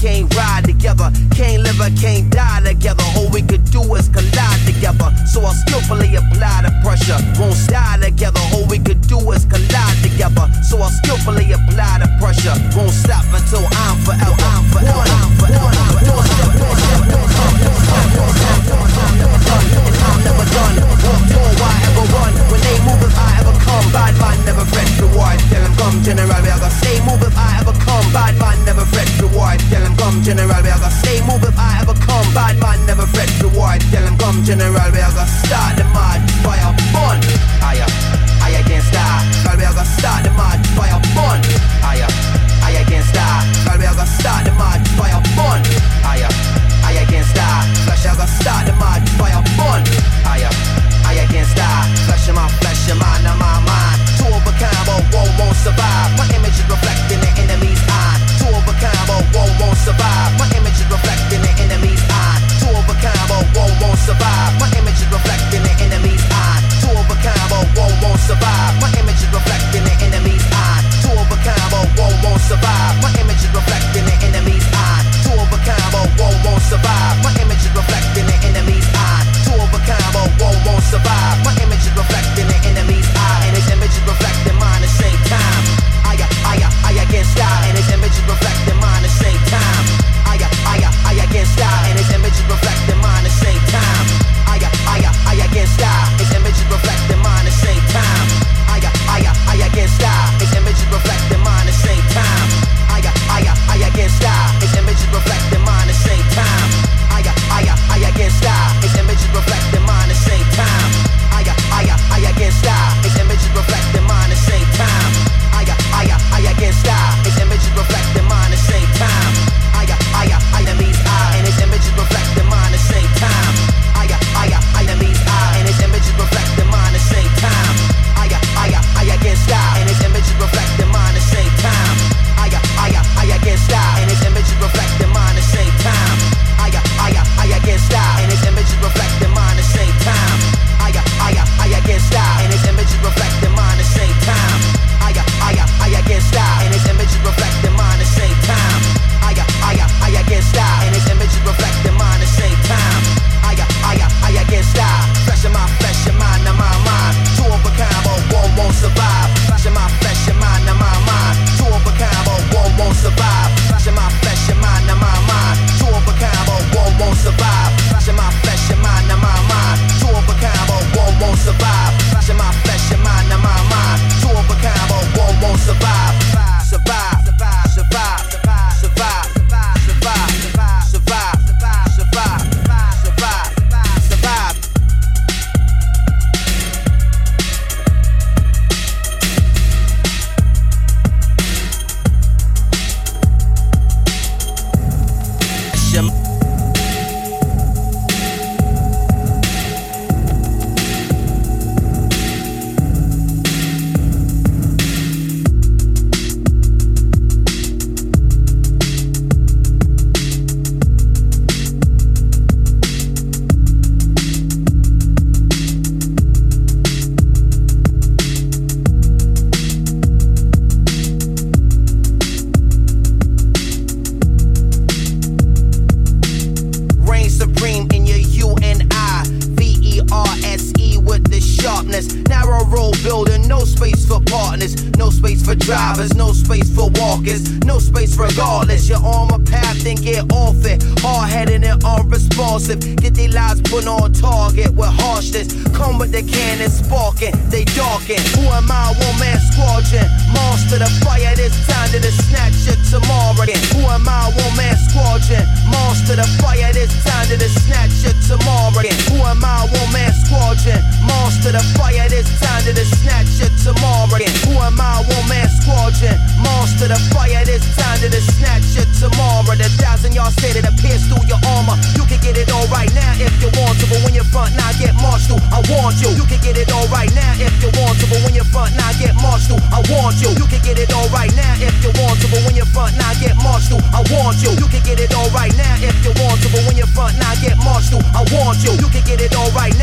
can't ride together. Can't live or can't die together. All we could do is collide together. So I'll skillfully apply the pressure. Won't die together. All we could do is collide together. So I'll skillfully apply the pressure. Won't stop until I'm forever. I'm forever. I'm forever. I'm forever. I'm forever. I'm start space regardless. You're on my path and get off it. Hard headed and unresponsive. Get these lives put on target with harshness. Come with the cannon sparking, they darken. Who am I? One man squadron. Monster the fire this time to the snatch it tomorrow. Again. Who am I? One man squadron. Monster the fire this time to the snatch it tomorrow. Again. Who am I? One man squadron. Monster the fire this time to the snatch it tomorrow. Again. Who am I? One man fit, it appears through your armor. You can get it all right now if you want to, but when you're front now, get marched through. I want you. You can get it all right now if you want to, but when you're front now, get marched through. I want you. You can get it all right now if you want to, but when you're front now, get marched through. I want you. You can get it all right now if you want to, but when you're front now, get marched through. I want you. You can get it all right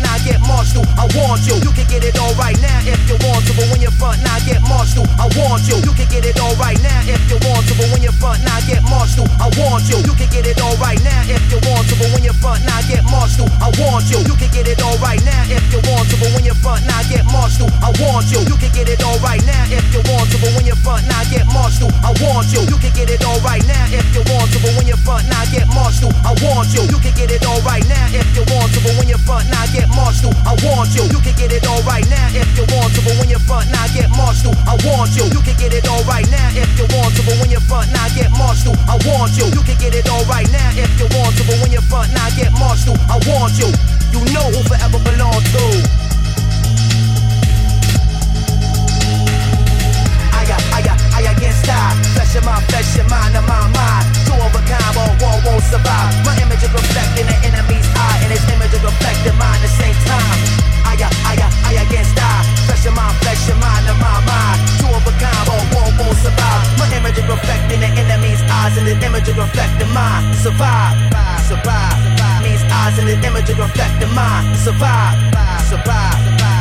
now get marched to. I warned you, you can get it all right now if you want to, but when you're front, now get marched through. I warned you, you can get it all right now if you want to, but when you're front now, get Marshall. I want You You can get it all right now if you want to, but when you're front, now get marched through. I warned you, you can get it all right now if you want to, but when you're front, now get marched to. I warned you. You can get it all right now if you want to, but when you front, now get marched through. I want you. You can get it all right now if you want to, but when you front, now get marched through. I want you. You can get it all right now if you want to, but when you front, now get marched through. I want you. You can get it all right now if you want to, but when you front, now get marched through. I want you. You can get it all right now if you want to, but when you front, now get marched through. I want you. You can get it all right now if you want to, but when you front, now get marched through. I want you. You know who forever belong to. Flesh your mind of my mind. Two of a kind, but one won't survive. My image is reflecting the enemy's eye, and his image is reflecting mine at the same time. I I got, I got can't. Flesh of my flesh, your mind of my mind. Two of a kind, but one won't survive. My image is reflecting the enemy's eyes, and the image is reflecting mine. Survive, survive. Means eyes, and the image is reflecting mine. Survive, survive.